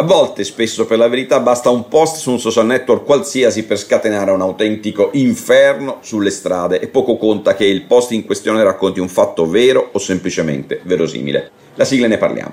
A volte, spesso per la verità, basta un post su un social network qualsiasi per scatenare un autentico inferno sulle strade e poco conta che il post in questione racconti un fatto vero o semplicemente verosimile. La sigla ne parliamo.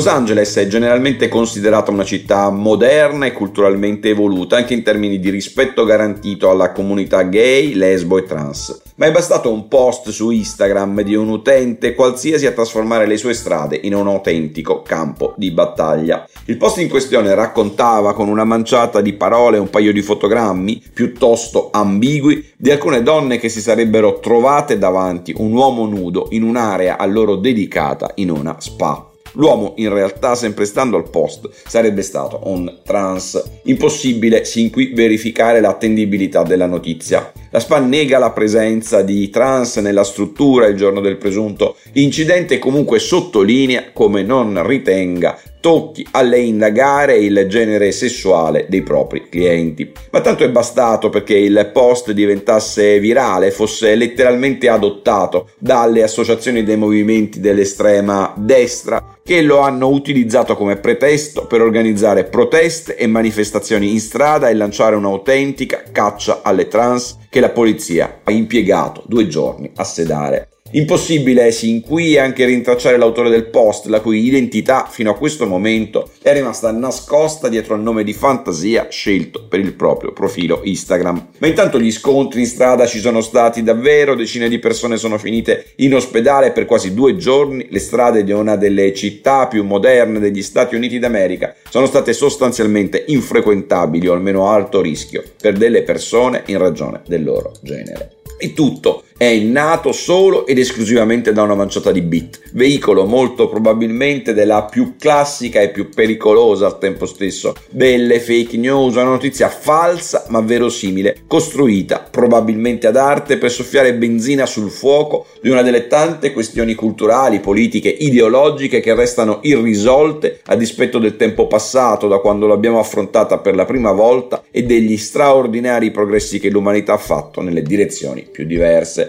Los Angeles è generalmente considerata una città moderna e culturalmente evoluta, anche in termini di rispetto garantito alla comunità gay, lesbo e trans. Ma è bastato un post su Instagram di un utente qualsiasi a trasformare le sue strade in un autentico campo di battaglia. Il post in questione raccontava con una manciata di parole e un paio di fotogrammi, piuttosto ambigui, di alcune donne che si sarebbero trovate davanti un uomo nudo in un'area a loro dedicata in una spa. L'uomo, in realtà, sempre stando al post, sarebbe stato un trans. Impossibile sin qui verificare l'attendibilità della notizia. La SPA nega la presenza di trans nella struttura il giorno del presunto incidente e comunque sottolinea come non ritenga tocchi a lei indagare il genere sessuale dei propri clienti. Ma tanto è bastato perché il post diventasse virale, fosse letteralmente adottato dalle associazioni dei movimenti dell'estrema destra che lo hanno utilizzato come pretesto per organizzare proteste e manifestazioni in strada e lanciare un'autentica caccia alle trans che la polizia ha impiegato due giorni a sedare. Impossibile sin qui anche rintracciare l'autore del post, la cui identità fino a questo momento è rimasta nascosta dietro al nome di fantasia scelto per il proprio profilo Instagram. Ma intanto gli scontri in strada ci sono stati davvero, decine di persone sono finite in ospedale per quasi due giorni, le strade di una delle città più moderne degli Stati Uniti d'America sono state sostanzialmente infrequentabili o almeno a alto rischio per delle persone in ragione del loro genere. E tutto è nato solo ed esclusivamente da una manciata di bit, veicolo molto probabilmente della più classica e più pericolosa al tempo stesso delle fake news, una notizia falsa ma verosimile, costruita probabilmente ad arte per soffiare benzina sul fuoco di una delle tante questioni culturali, politiche, ideologiche che restano irrisolte a dispetto del tempo passato da quando l'abbiamo affrontata per la prima volta e degli straordinari progressi che l'umanità ha fatto nelle direzioni più diverse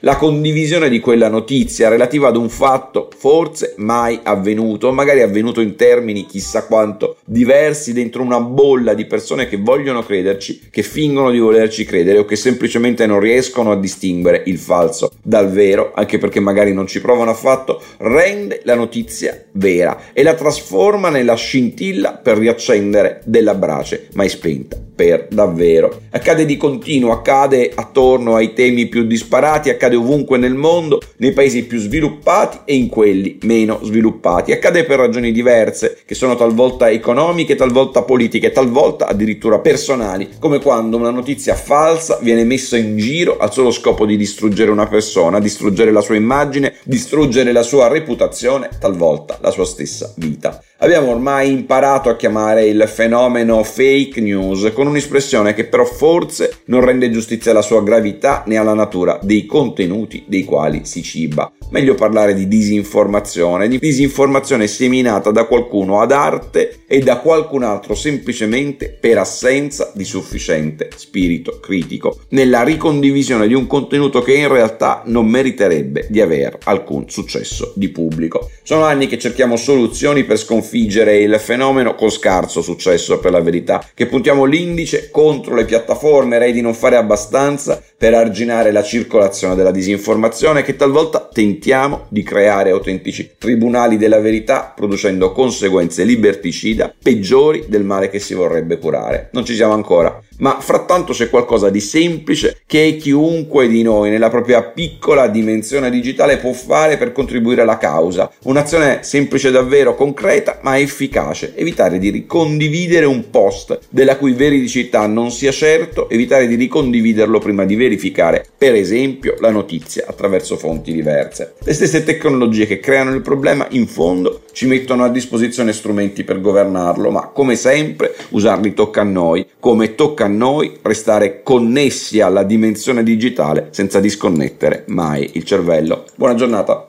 la condivisione di quella notizia relativa ad un fatto forse mai avvenuto, magari avvenuto in termini chissà quanto diversi dentro una bolla di persone che vogliono crederci, che fingono di volerci credere o che semplicemente non riescono a distinguere il falso dal vero, anche perché magari non ci provano affatto, rende la notizia vera e la trasforma nella scintilla per riaccendere della brace mai spenta per davvero. Accade di continuo, accade attorno ai temi più disparati, accade ovunque nel mondo, nei paesi più sviluppati e in quelli meno sviluppati. Accade per ragioni diverse, che sono talvolta economiche, talvolta politiche, talvolta addirittura personali, come quando una notizia falsa viene messa in giro al solo scopo di distruggere una persona, distruggere la sua immagine, distruggere la sua reputazione, talvolta la sua stessa vita. Abbiamo ormai imparato a chiamare il fenomeno fake news con un'espressione che però forse non rende giustizia alla sua gravità né alla natura dei contenuti dei quali si ciba. Meglio parlare di disinformazione, di disinformazione seminata da qualcuno ad arte e da qualcun altro semplicemente per assenza di sufficiente spirito critico, nella ricondivisione di un contenuto che in realtà non meriterebbe di avere alcun successo di pubblico. Sono anni che cerchiamo soluzioni per sconfiggere il fenomeno con scarso successo per la verità, che puntiamo l'indice contro le piattaforme rei di non fare abbastanza per arginare la circolazione della disinformazione che talvolta tentiamo di creare autentici tribunali della verità producendo conseguenze liberticida peggiori del male che si vorrebbe curare. Non ci siamo ancora, ma frattanto c'è qualcosa di semplice che chiunque di noi nella propria piccola dimensione digitale può fare per contribuire alla causa. Un'azione semplice davvero, concreta ma efficace. Evitare di ricondividere un post della cui veridicità non sia certo, evitare di ricondividerlo prima di verificare, per esempio, la notizia attraverso fonti diverse. Le stesse tecnologie che creano il problema in fondo ci mettono a disposizione strumenti per governarlo, ma come sempre usarli tocca a noi, come tocca a noi restare connessi alla dimensione digitale senza disconnettere mai il cervello. Buona giornata!